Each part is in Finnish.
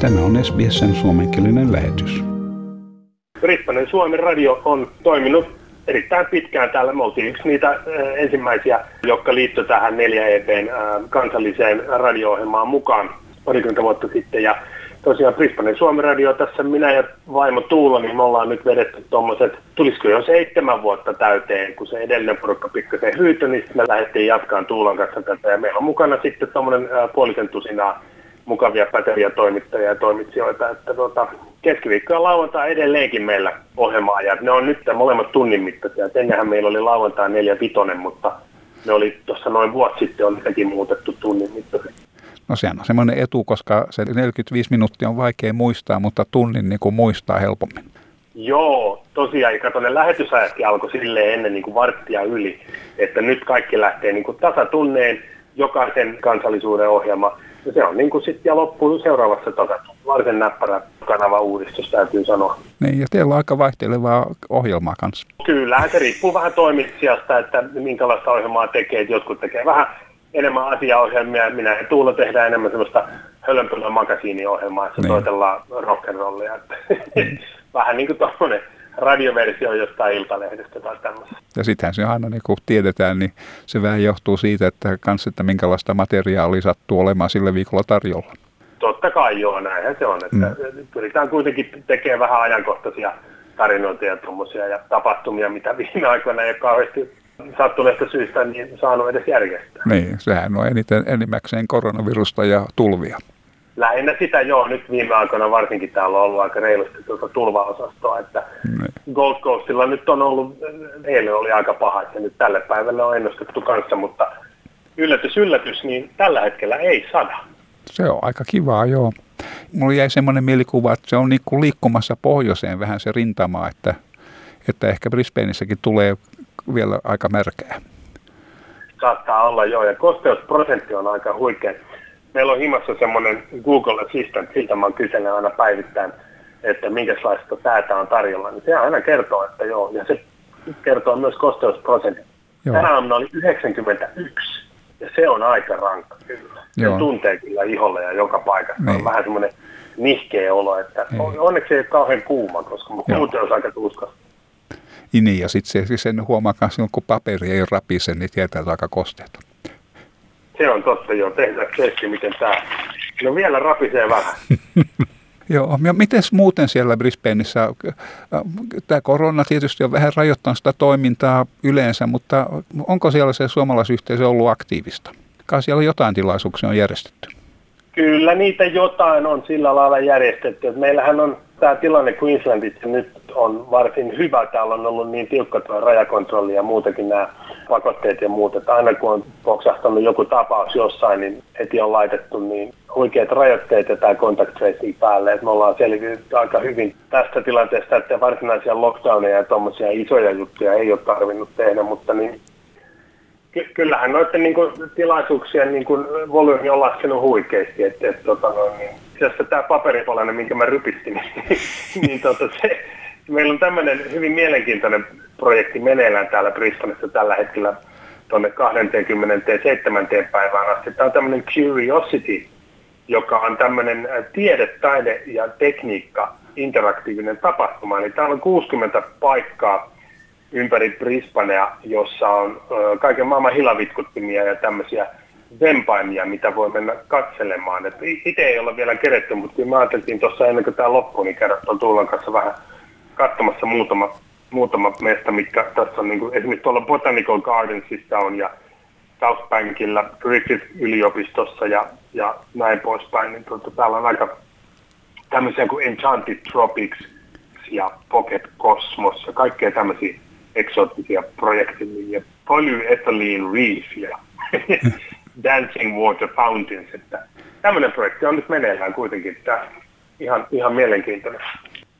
Tämä on SBSn suomenkielinen lähetys. Brisbanen Suomen radio on toiminut erittäin pitkään täällä. Me oltiin yksi niitä äh, ensimmäisiä, jotka liittyi tähän 4EBn äh, kansalliseen radio-ohjelmaan mukaan parikymmentä vuotta sitten. Ja tosiaan Brisbanen Suomen radio tässä minä ja vaimo Tuula, niin me ollaan nyt vedetty tuommoiset, tulisiko jo seitsemän vuotta täyteen, kun se edellinen porukka pikkasen hyytyi, niin me lähdettiin jatkaan Tuulan kanssa tätä. Ja meillä on mukana sitten tuommoinen puolisen tusinaa mukavia päteviä toimittajia ja toimitsijoita. Että tuota, keskiviikko ja lauantai edelleenkin meillä ohjelmaajat. Ne on nyt molemmat tunnin mittaisia. Ennenhän meillä oli lauantai neljä vitonen, mutta ne oli tuossa noin vuosi sitten on sekin muutettu tunnin mittaisesti. No sehän on semmoinen etu, koska se 45 minuuttia on vaikea muistaa, mutta tunnin niin kuin muistaa helpommin. Joo, tosiaan. Ja kato, ne lähetysajatkin alkoi silleen ennen niin kuin varttia yli, että nyt kaikki lähtee niin kuin tasatunneen, jokaisen kansallisuuden ohjelma. Ja se on niin kuin sitten ja loppuu seuraavassa tasatunnessa. Varsin näppärä kanava uudistus täytyy sanoa. Niin, ja teillä on aika vaihtelevaa ohjelmaa kanssa. Kyllä, se riippuu vähän toimitsijasta, että minkälaista ohjelmaa tekee. Jotkut tekee vähän enemmän asiaohjelmia. Minä ja Tuula tehdään enemmän sellaista hölönpölön makasiiniohjelmaa, että niin. soitellaan rock'n'rollia. Niin. Vähän niin kuin tuommoinen radioversio jostain iltalehdestä tai tämmöistä. Ja sittenhän se aina niin kuin tiedetään, niin se vähän johtuu siitä, että, kans, että minkälaista materiaalia sattuu olemaan sillä viikolla tarjolla. Totta kai joo, näinhän se on. Että mm. Pyritään kuitenkin tekemään vähän ajankohtaisia tarinoita ja, ja tapahtumia, mitä viime aikoina ei ole kauheasti sattuneesta syystä niin saanut edes järjestää. Niin, sehän on eniten enimmäkseen koronavirusta ja tulvia. Lähinnä sitä joo, nyt viime aikoina varsinkin täällä on ollut aika reilusti tuota tulvaosastoa, että niin. Gold Coastilla nyt on ollut, eilen oli aika paha, että nyt tälle päivälle on ennustettu kanssa, mutta yllätys, yllätys, niin tällä hetkellä ei sada. Se on aika kivaa, joo. Mulla jäi semmoinen mielikuva, että se on niin kuin liikkumassa pohjoiseen vähän se rintama, että, että ehkä Brisbaneissäkin tulee vielä aika märkää. Saattaa olla joo, ja kosteusprosentti on aika huikea. Meillä on himassa semmoinen Google Assistant, siltä mä kyselen aina päivittäin, että minkälaista säätä on tarjolla, niin se aina kertoo, että joo, ja se kertoo myös kosteusprosentti. Tänä aamuna oli 91, ja se on aika rankka kyllä. Se joo. tuntee kyllä iholle ja joka paikassa. Niin. On vähän semmoinen nihkeä olo, että niin. onneksi ei ole kauhean kuuma, koska muuten olisi aika tuskasta ini ja sitten se, sen huomaa myös kun paperi ei rapise, niin tietää, että aika kosteeta. Se on totta, joo. Tehdään testi, miten tämä... No vielä rapisee vähän. Joo, ja miten muuten siellä Brisbaneissa, tämä korona tietysti on vähän rajoittanut sitä toimintaa yleensä, mutta onko siellä se suomalaisyhteisö ollut aktiivista? Kai siellä jotain tilaisuuksia on järjestetty? Kyllä niitä jotain on sillä lailla järjestetty. Meillähän on tämä tilanne Queenslandissa nyt on varsin hyvä. Täällä on ollut niin tiukka tuo rajakontrolli ja muutenkin nämä pakotteet ja muut, että aina kun on poksahtanut joku tapaus jossain, niin heti on laitettu niin huikeat rajoitteet ja tämä contact tracing päälle, että me ollaan selvitetty aika hyvin tästä tilanteesta, että varsinaisia lockdowneja ja tuommoisia isoja juttuja ei ole tarvinnut tehdä, mutta niin ky- kyllähän noiden niin kuin, tilaisuuksien niin kuin, volyymi on laskenut huikeasti, että, että tota, no, niin, tämä paperipalainen, minkä mä rypistin, niin, niin tota, se, meillä on tämmöinen hyvin mielenkiintoinen projekti meneillään täällä Brisbaneissa tällä hetkellä tuonne 27. päivään asti. Tämä on tämmöinen Curiosity, joka on tämmöinen tiede, taide ja tekniikka interaktiivinen tapahtuma. Eli täällä on 60 paikkaa ympäri Brisbanea, jossa on kaiken maailman hilavitkuttimia ja tämmöisiä vempaimia, mitä voi mennä katselemaan. itse ei ole vielä keretty, mutta kyllä mä ajattelin tuossa ennen kuin tämä loppuu, niin tuon Tuulan kanssa vähän katsomassa muutama, muutama mesta, mitkä tässä on niin kuin, esimerkiksi tuolla Botanical Gardensissa on ja South Bankilla, Griffith-yliopistossa ja, ja näin poispäin, niin tuota, täällä on aika tämmöisiä kuin Enchanted Tropics ja Pocket Cosmos ja kaikkea tämmöisiä eksoottisia projekteja ja Polyethylene Reef ja Dancing Water Fountains, että tämmöinen projekti on nyt meneillään kuitenkin, että ihan, ihan mielenkiintoinen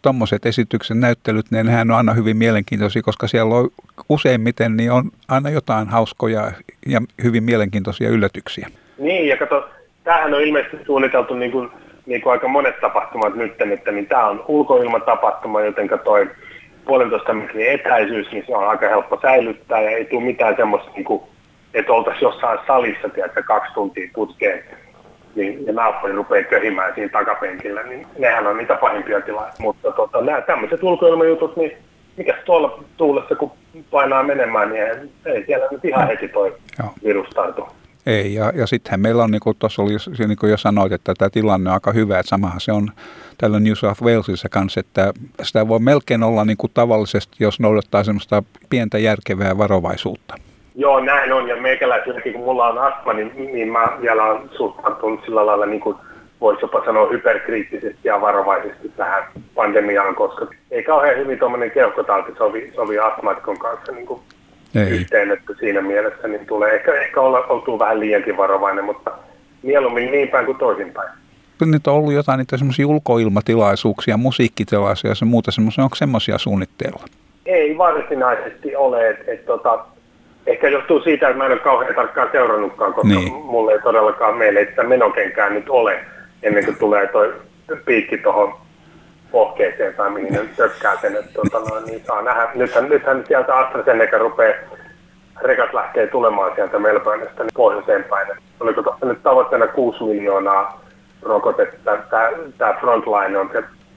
tuommoiset esityksen näyttelyt, niin nehän on aina hyvin mielenkiintoisia, koska siellä on useimmiten niin on aina jotain hauskoja ja hyvin mielenkiintoisia yllätyksiä. Niin, ja kato, tämähän on ilmeisesti suunniteltu niin kuin, niin kuin aika monet tapahtumat nyt, että niin tämä on ulkoilmatapahtuma, joten toi puolentoista metrin etäisyys, niin se on aika helppo säilyttää ja ei tule mitään semmoista, niin kuin, että oltaisiin jossain salissa, tiedätkö, kaksi tuntia putkeen niin, ja naapuri rupeaa köhimään siinä takapenkillä, niin nehän on niitä pahimpia tilanteita. Mutta tota, nämä tämmöiset ulkoilmajutut, niin mikä tuolla tuulessa kun painaa menemään, niin ei, siellä nyt ihan heti toi virus tartu. Ei, ja, ja sittenhän meillä on, niin kuin tuossa oli, niin kuin jo sanoit, että tämä tilanne on aika hyvä, että samahan se on tällä New South Walesissa kanssa, että sitä voi melkein olla niin kuin tavallisesti, jos noudattaa semmoista pientä järkevää varovaisuutta. Joo, näin on, ja meikäläiselläkin, kun mulla on astma, niin, niin mä vielä olen suhtautunut sillä lailla, niin kuin voisi jopa sanoa hyperkriittisesti ja varovaisesti tähän pandemiaan, koska ei kauhean hyvin tuommoinen keuhkotauti sovi, sovi astmatikon kanssa niin kuin ei. yhteen, että siinä mielessä niin tulee ehkä, ehkä olla, oltuu vähän liiankin varovainen, mutta mieluummin niin päin kuin toisinpäin. Nyt on ollut jotain niitä semmoisia ulkoilmatilaisuuksia, musiikkitilaisuuksia ja muuta semmoisia, onko semmoisia suunnitteilla? Ei varsinaisesti ole, että et, tota, ehkä johtuu siitä, että mä en ole kauhean tarkkaan seurannutkaan, koska niin. mulle ei todellakaan meille että menokenkään nyt ole, ennen kuin tulee toi piikki tuohon pohkeeseen tai mihin ne tökkää sen, että tota, no, niin saa nähdä. Nythän, nythän sieltä AstraZeneca rupeaa, rekat lähtee tulemaan sieltä Melbourneista niin pohjoiseen päin. Oliko tuossa nyt tavoitteena 6 miljoonaa rokotetta. Tämä, frontline on,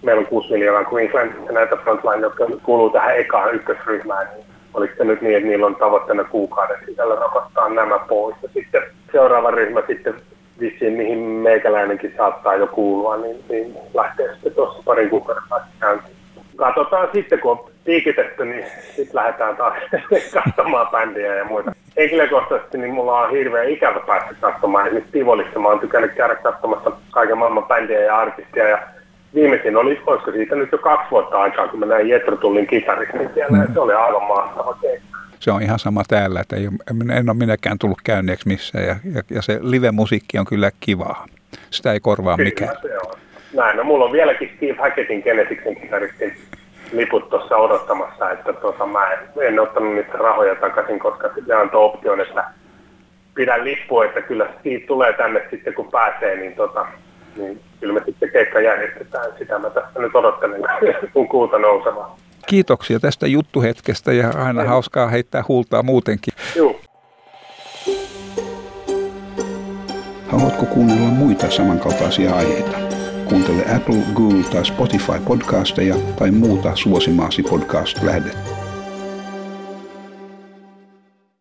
meillä on 6 miljoonaa Queenslandissa näitä frontline, jotka kuuluu tähän ekaan ykkösryhmään. Niin oliko se nyt niin, että niillä on tavoitteena kuukauden sisällä rokottaa nämä pois. Ja sitten seuraava ryhmä sitten vissiin, mihin meikäläinenkin saattaa jo kuulua, niin, niin lähtee sitten tuossa parin kuukauden päästä käyntiin. Katsotaan sitten, kun on piikitetty, niin sitten lähdetään taas katsomaan bändiä ja muita. Henkilökohtaisesti niin mulla on hirveän ikävä päästä katsomaan. Esimerkiksi Tivolissa mä oon tykännyt käydä katsomassa kaiken maailman bändiä ja artistia. Ja viimeisin oli, olisiko siitä nyt jo kaksi vuotta aikaa, kun mä näin Jetro Tullin kitarismin siellä. Mm. Ja se oli aivan mahtava keikka se on ihan sama täällä, että ei, en ole minäkään tullut käynneeksi missään ja, ja, ja se live-musiikki on kyllä kivaa. Sitä ei korvaa kyllä, mikään. Se on. Näin, no mulla on vieläkin Steve Hackettin Genetiksen kitaristin liput tuossa odottamassa, että tuota, mä en, en ottanut niitä rahoja takaisin, koska se antoi option, että pidän lippua, että kyllä siitä tulee tänne sitten kun pääsee, niin, tota, niin kyllä me sitten keikka järjestetään. Sitä mä tässä nyt odottelen, kun kuuta nousevaa. Kiitoksia tästä juttuhetkestä ja aina Ei. hauskaa heittää huultaa muutenkin. Joo. Haluatko kuunnella muita samankaltaisia aiheita? Kuuntele Apple, Google tai Spotify podcasteja tai muuta suosimaasi podcast-lähdettä.